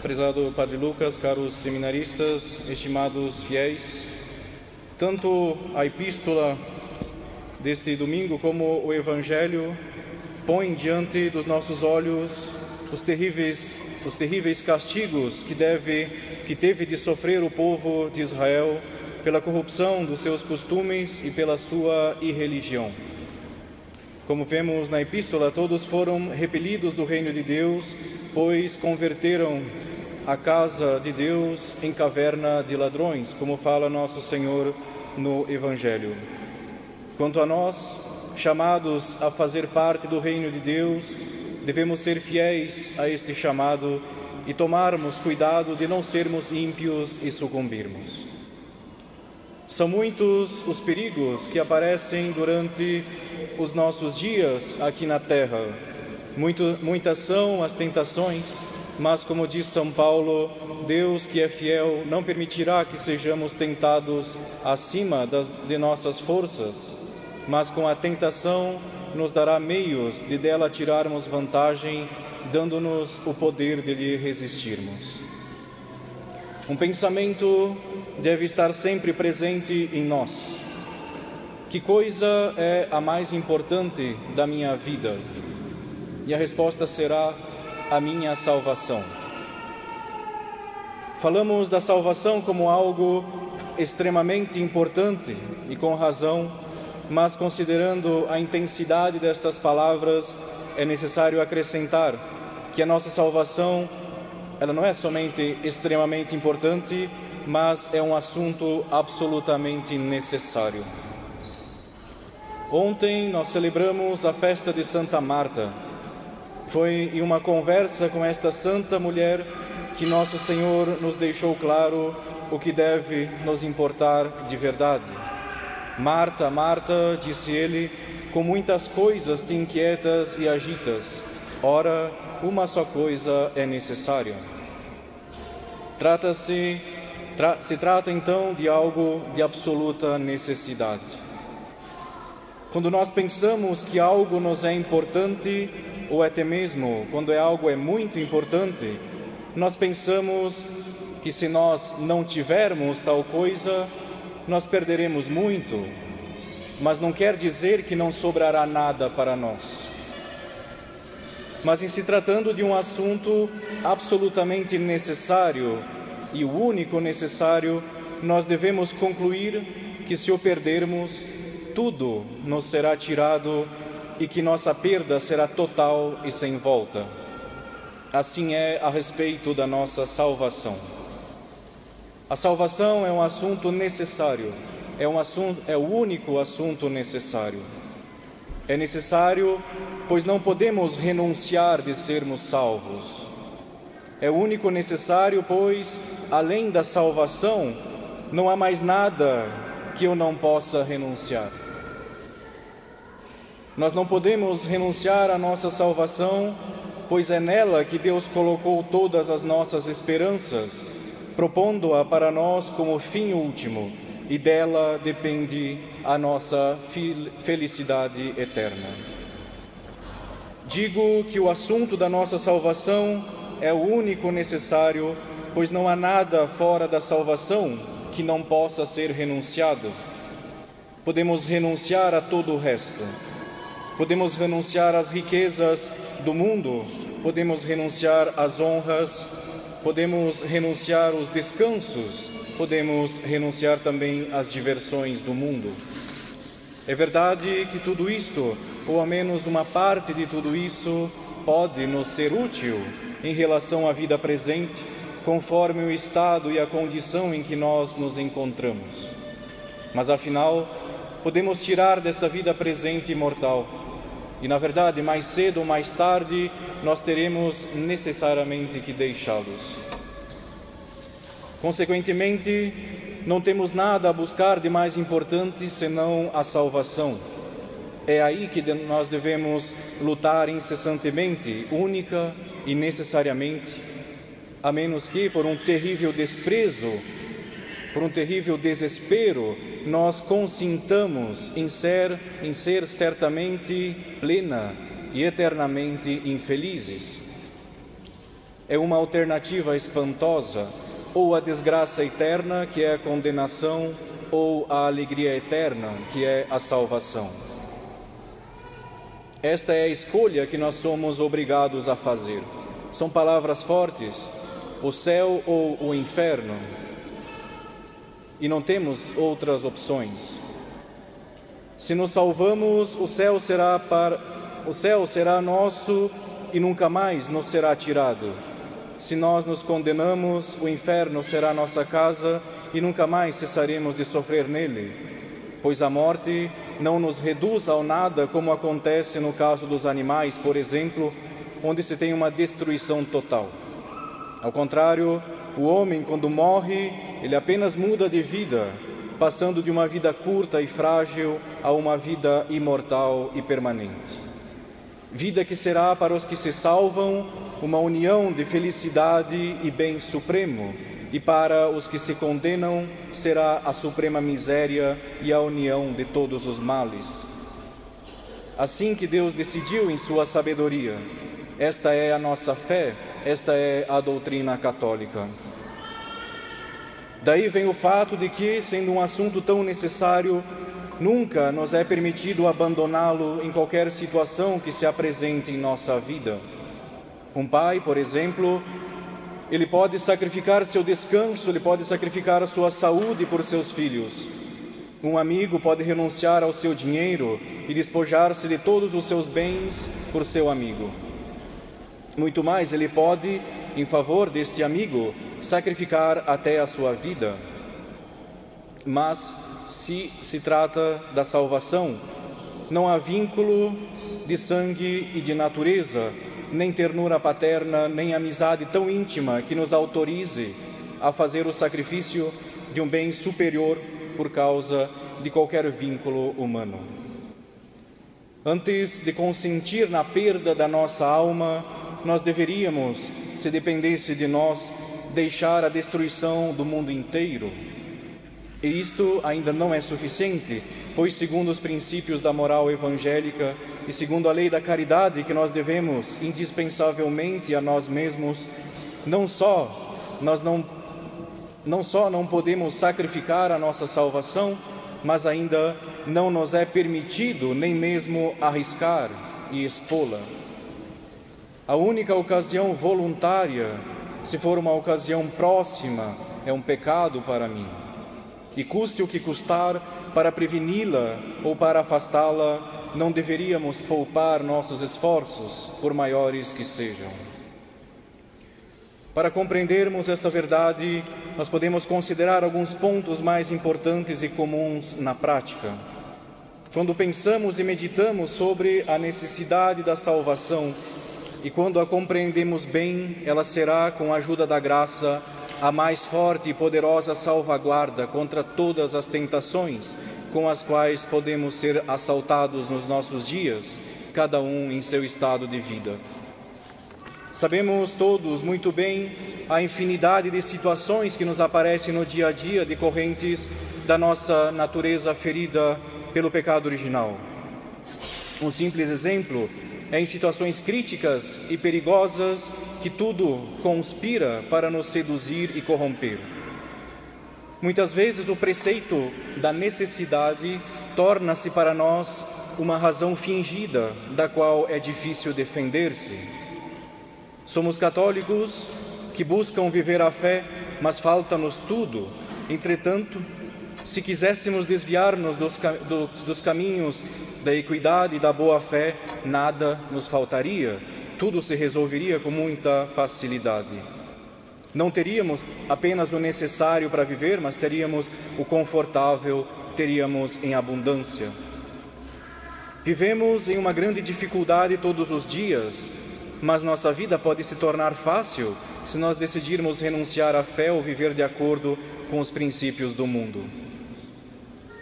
prezado Padre Lucas, caros seminaristas, estimados fiéis, tanto a epístola deste domingo como o Evangelho põem diante dos nossos olhos os terríveis, os terríveis castigos que, deve, que teve de sofrer o povo de Israel pela corrupção dos seus costumes e pela sua irreligião. Como vemos na epístola, todos foram repelidos do reino de Deus, pois converteram a casa de Deus em caverna de ladrões, como fala nosso Senhor no Evangelho. Quanto a nós, chamados a fazer parte do reino de Deus, devemos ser fiéis a este chamado e tomarmos cuidado de não sermos ímpios e sucumbirmos. São muitos os perigos que aparecem durante os nossos dias aqui na terra. Muito, muitas são as tentações mas, como diz São Paulo, Deus que é fiel não permitirá que sejamos tentados acima das, de nossas forças, mas com a tentação nos dará meios de dela tirarmos vantagem, dando-nos o poder de lhe resistirmos. Um pensamento deve estar sempre presente em nós. Que coisa é a mais importante da minha vida? E a resposta será a minha salvação. Falamos da salvação como algo extremamente importante e com razão, mas considerando a intensidade destas palavras, é necessário acrescentar que a nossa salvação ela não é somente extremamente importante, mas é um assunto absolutamente necessário. Ontem nós celebramos a festa de Santa Marta foi em uma conversa com esta santa mulher que nosso Senhor nos deixou claro o que deve nos importar de verdade. Marta, Marta, disse ele, com muitas coisas te inquietas e agitas. Ora, uma só coisa é necessária. Trata-se tra se trata então de algo de absoluta necessidade. Quando nós pensamos que algo nos é importante, ou até mesmo quando é algo é muito importante, nós pensamos que se nós não tivermos tal coisa, nós perderemos muito, mas não quer dizer que não sobrará nada para nós. Mas em se tratando de um assunto absolutamente necessário e o único necessário, nós devemos concluir que se o perdermos, tudo nos será tirado e que nossa perda será total e sem volta. Assim é a respeito da nossa salvação. A salvação é um assunto necessário, é, um assunto, é o único assunto necessário. É necessário, pois não podemos renunciar de sermos salvos. É o único necessário, pois, além da salvação, não há mais nada que eu não possa renunciar. Nós não podemos renunciar à nossa salvação, pois é nela que Deus colocou todas as nossas esperanças, propondo-a para nós como fim último, e dela depende a nossa felicidade eterna. Digo que o assunto da nossa salvação é o único necessário, pois não há nada fora da salvação que não possa ser renunciado. Podemos renunciar a todo o resto podemos renunciar às riquezas do mundo, podemos renunciar às honras, podemos renunciar aos descansos, podemos renunciar também às diversões do mundo. É verdade que tudo isto, ou ao menos uma parte de tudo isso, pode nos ser útil em relação à vida presente, conforme o estado e a condição em que nós nos encontramos. Mas afinal, podemos tirar desta vida presente e mortal e na verdade, mais cedo ou mais tarde, nós teremos necessariamente que deixá-los. Consequentemente, não temos nada a buscar de mais importante senão a salvação. É aí que nós devemos lutar incessantemente, única e necessariamente, a menos que por um terrível desprezo, por um terrível desespero, nós consintamos em ser, em ser certamente plena e eternamente infelizes. é uma alternativa espantosa, ou a desgraça eterna, que é a condenação, ou a alegria eterna, que é a salvação. Esta é a escolha que nós somos obrigados a fazer. São palavras fortes: o céu ou o inferno. E não temos outras opções. Se nos salvamos, o céu será para o céu será nosso e nunca mais nos será tirado. Se nós nos condenamos, o inferno será nossa casa e nunca mais cessaremos de sofrer nele, pois a morte não nos reduz ao nada, como acontece no caso dos animais, por exemplo, onde se tem uma destruição total. Ao contrário, o homem, quando morre, ele apenas muda de vida, passando de uma vida curta e frágil a uma vida imortal e permanente. Vida que será para os que se salvam uma união de felicidade e bem supremo, e para os que se condenam será a suprema miséria e a união de todos os males. Assim que Deus decidiu em sua sabedoria, esta é a nossa fé, esta é a doutrina católica. Daí vem o fato de que, sendo um assunto tão necessário, nunca nos é permitido abandoná-lo em qualquer situação que se apresente em nossa vida. Um pai, por exemplo, ele pode sacrificar seu descanso, ele pode sacrificar a sua saúde por seus filhos. Um amigo pode renunciar ao seu dinheiro e despojar-se de todos os seus bens por seu amigo. Muito mais, ele pode, em favor deste amigo, sacrificar até a sua vida. Mas, se se trata da salvação, não há vínculo de sangue e de natureza nem ternura paterna, nem amizade tão íntima que nos autorize a fazer o sacrifício de um bem superior por causa de qualquer vínculo humano. Antes de consentir na perda da nossa alma, nós deveríamos, se dependesse de nós, deixar a destruição do mundo inteiro. E isto ainda não é suficiente, pois, segundo os princípios da moral evangélica, e segundo a lei da caridade que nós devemos indispensavelmente a nós mesmos, não só nós não não só não podemos sacrificar a nossa salvação, mas ainda não nos é permitido nem mesmo arriscar e expô-la. A única ocasião voluntária, se for uma ocasião próxima, é um pecado para mim. E custe o que custar para preveni-la ou para afastá-la, não deveríamos poupar nossos esforços, por maiores que sejam. Para compreendermos esta verdade, nós podemos considerar alguns pontos mais importantes e comuns na prática. Quando pensamos e meditamos sobre a necessidade da salvação e quando a compreendemos bem, ela será, com a ajuda da graça, a mais forte e poderosa salvaguarda contra todas as tentações com as quais podemos ser assaltados nos nossos dias, cada um em seu estado de vida. Sabemos todos muito bem a infinidade de situações que nos aparecem no dia a dia decorrentes da nossa natureza ferida pelo pecado original. Um simples exemplo é em situações críticas e perigosas que tudo conspira para nos seduzir e corromper. Muitas vezes o preceito da necessidade torna-se para nós uma razão fingida, da qual é difícil defender-se. Somos católicos que buscam viver a fé, mas falta-nos tudo. Entretanto, se quiséssemos desviar-nos dos, do, dos caminhos da equidade e da boa-fé, nada nos faltaria, tudo se resolveria com muita facilidade. Não teríamos apenas o necessário para viver, mas teríamos o confortável, teríamos em abundância. Vivemos em uma grande dificuldade todos os dias, mas nossa vida pode se tornar fácil se nós decidirmos renunciar à fé ou viver de acordo com os princípios do mundo.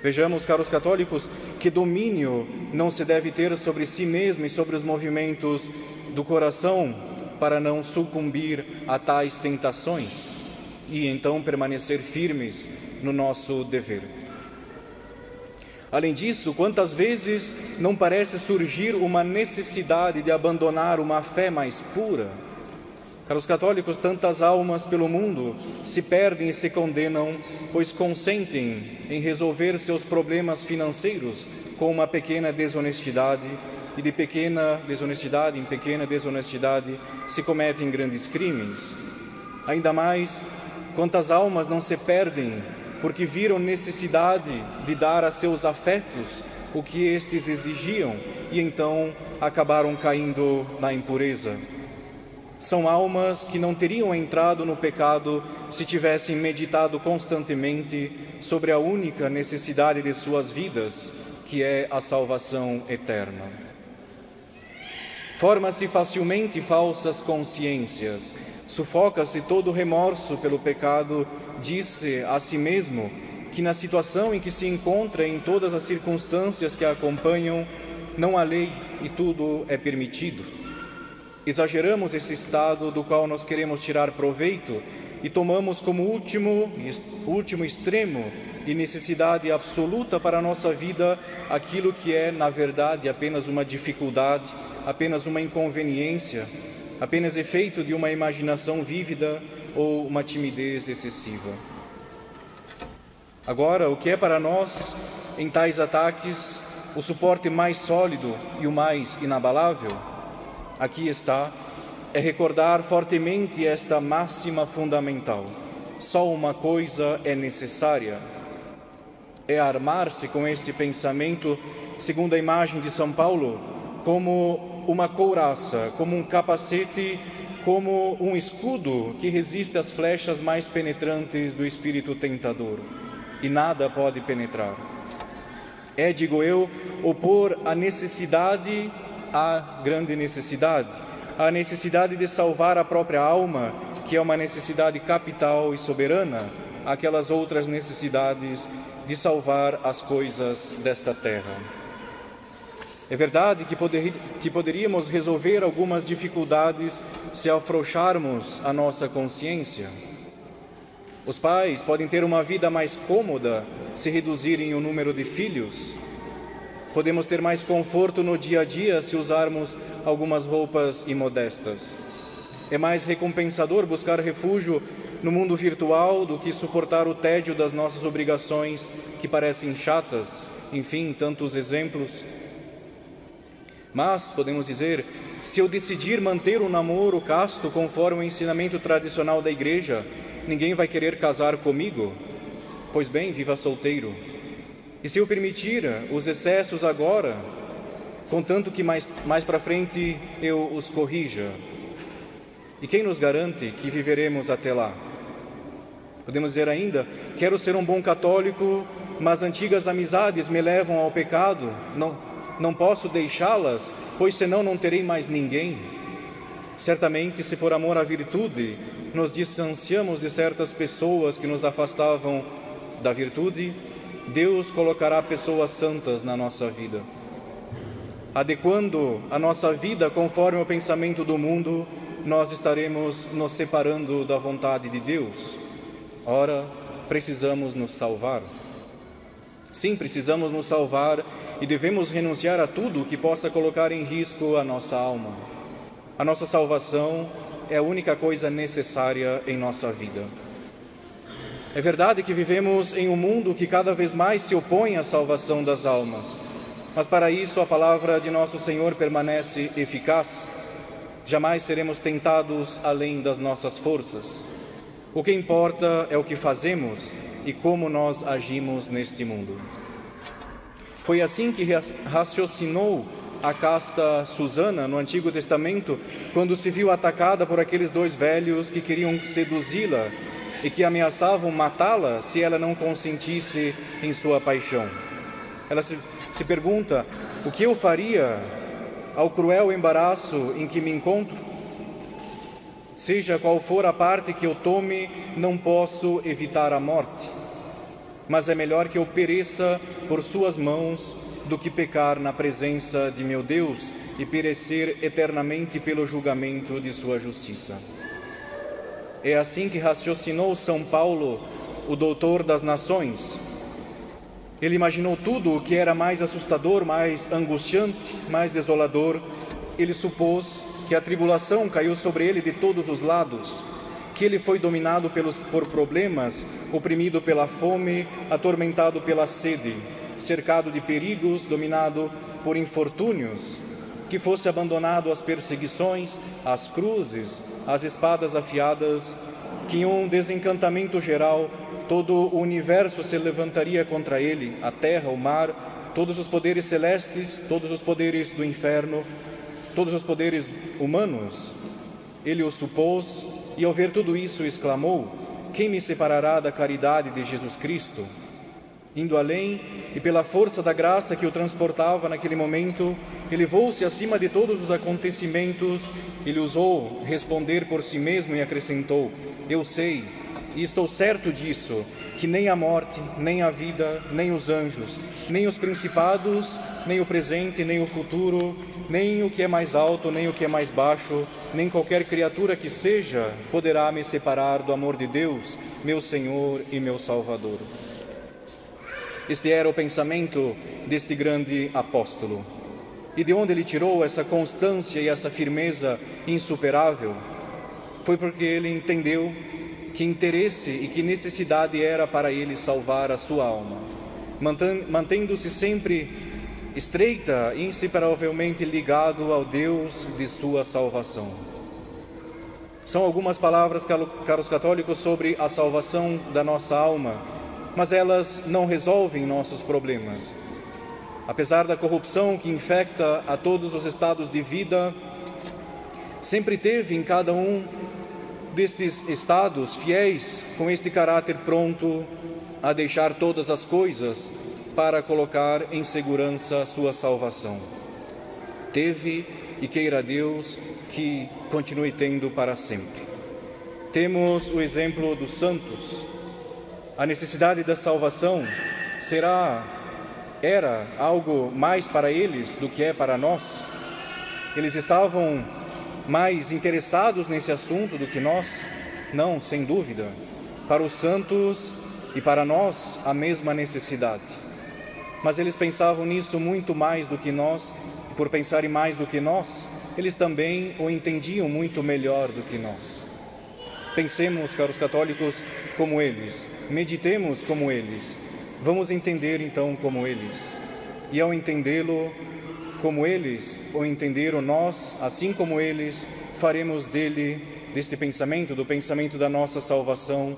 Vejamos, caros católicos, que domínio não se deve ter sobre si mesmo e sobre os movimentos do coração para não sucumbir a tais tentações e então permanecer firmes no nosso dever. Além disso, quantas vezes não parece surgir uma necessidade de abandonar uma fé mais pura? Para os católicos, tantas almas pelo mundo se perdem e se condenam, pois consentem em resolver seus problemas financeiros com uma pequena desonestidade, e de pequena desonestidade em pequena desonestidade se cometem grandes crimes. Ainda mais, quantas almas não se perdem porque viram necessidade de dar a seus afetos o que estes exigiam e então acabaram caindo na impureza. São almas que não teriam entrado no pecado se tivessem meditado constantemente sobre a única necessidade de suas vidas, que é a salvação eterna. Forma-se facilmente falsas consciências, sufoca-se todo remorso pelo pecado, diz-se a si mesmo que na situação em que se encontra, em todas as circunstâncias que a acompanham, não há lei e tudo é permitido. Exageramos esse estado do qual nós queremos tirar proveito e tomamos como último, último extremo de necessidade absoluta para a nossa vida aquilo que é, na verdade, apenas uma dificuldade, apenas uma inconveniência, apenas efeito de uma imaginação vívida ou uma timidez excessiva. Agora, o que é para nós, em tais ataques, o suporte mais sólido e o mais inabalável? Aqui está, é recordar fortemente esta máxima fundamental. Só uma coisa é necessária: é armar-se com esse pensamento, segundo a imagem de São Paulo, como uma couraça, como um capacete, como um escudo que resiste às flechas mais penetrantes do espírito tentador, e nada pode penetrar. É, digo eu, opor a necessidade a grande necessidade, a necessidade de salvar a própria alma, que é uma necessidade capital e soberana, aquelas outras necessidades de salvar as coisas desta terra. É verdade que, poder, que poderíamos resolver algumas dificuldades se afrouxarmos a nossa consciência. Os pais podem ter uma vida mais cômoda se reduzirem o número de filhos, Podemos ter mais conforto no dia a dia se usarmos algumas roupas imodestas. É mais recompensador buscar refúgio no mundo virtual do que suportar o tédio das nossas obrigações que parecem chatas, enfim, tantos exemplos. Mas, podemos dizer, se eu decidir manter o namoro casto conforme o ensinamento tradicional da igreja, ninguém vai querer casar comigo? Pois bem, viva solteiro. E se eu permitir os excessos agora, contanto que mais, mais para frente eu os corrija? E quem nos garante que viveremos até lá? Podemos dizer ainda: quero ser um bom católico, mas antigas amizades me levam ao pecado, não, não posso deixá-las, pois senão não terei mais ninguém. Certamente, se por amor à virtude nos distanciamos de certas pessoas que nos afastavam da virtude, Deus colocará pessoas santas na nossa vida. Adequando a nossa vida conforme o pensamento do mundo, nós estaremos nos separando da vontade de Deus. Ora, precisamos nos salvar. Sim, precisamos nos salvar e devemos renunciar a tudo que possa colocar em risco a nossa alma. A nossa salvação é a única coisa necessária em nossa vida. É verdade que vivemos em um mundo que cada vez mais se opõe à salvação das almas, mas para isso a palavra de nosso Senhor permanece eficaz. Jamais seremos tentados além das nossas forças. O que importa é o que fazemos e como nós agimos neste mundo. Foi assim que raciocinou a casta Susana no Antigo Testamento, quando se viu atacada por aqueles dois velhos que queriam seduzi-la e que ameaçavam matá-la se ela não consentisse em sua paixão. Ela se, se pergunta: o que eu faria ao cruel embaraço em que me encontro? Seja qual for a parte que eu tome, não posso evitar a morte. Mas é melhor que eu pereça por suas mãos do que pecar na presença de meu Deus e perecer eternamente pelo julgamento de sua justiça. É assim que raciocinou São Paulo, o doutor das nações. Ele imaginou tudo o que era mais assustador, mais angustiante, mais desolador. Ele supôs que a tribulação caiu sobre ele de todos os lados, que ele foi dominado pelos, por problemas, oprimido pela fome, atormentado pela sede, cercado de perigos, dominado por infortúnios, que fosse abandonado às perseguições, às cruzes, às espadas afiadas, que em um desencantamento geral todo o universo se levantaria contra ele, a terra, o mar, todos os poderes celestes, todos os poderes do inferno, todos os poderes humanos. Ele o supôs e, ao ver tudo isso, exclamou: Quem me separará da caridade de Jesus Cristo? Indo além e pela força da graça que o transportava naquele momento, elevou-se acima de todos os acontecimentos, ele usou responder por si mesmo e acrescentou: Eu sei e estou certo disso, que nem a morte, nem a vida, nem os anjos, nem os principados, nem o presente, nem o futuro, nem o que é mais alto, nem o que é mais baixo, nem qualquer criatura que seja, poderá me separar do amor de Deus, meu Senhor e meu Salvador. Este era o pensamento deste grande apóstolo. E de onde ele tirou essa constância e essa firmeza insuperável? Foi porque ele entendeu que interesse e que necessidade era para ele salvar a sua alma, mantendo-se sempre estreita e inseparavelmente ligado ao Deus de sua salvação. São algumas palavras, caros católicos, sobre a salvação da nossa alma, mas elas não resolvem nossos problemas. Apesar da corrupção que infecta a todos os estados de vida, sempre teve em cada um destes estados fiéis com este caráter pronto a deixar todas as coisas para colocar em segurança sua salvação. Teve e queira Deus que continue tendo para sempre. Temos o exemplo dos santos. A necessidade da salvação será era algo mais para eles do que é para nós. Eles estavam mais interessados nesse assunto do que nós? Não, sem dúvida. Para os santos e para nós, a mesma necessidade. Mas eles pensavam nisso muito mais do que nós, e por pensarem mais do que nós, eles também o entendiam muito melhor do que nós. Pensemos, caros católicos, como eles, meditemos como eles, vamos entender então como eles. E ao entendê-lo, como eles o entenderam, nós, assim como eles, faremos dele, deste pensamento, do pensamento da nossa salvação,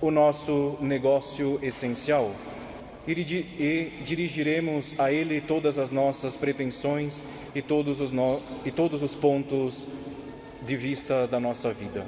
o nosso negócio essencial. E dirigiremos a Ele todas as nossas pretensões e todos os, no... e todos os pontos de vista da nossa vida.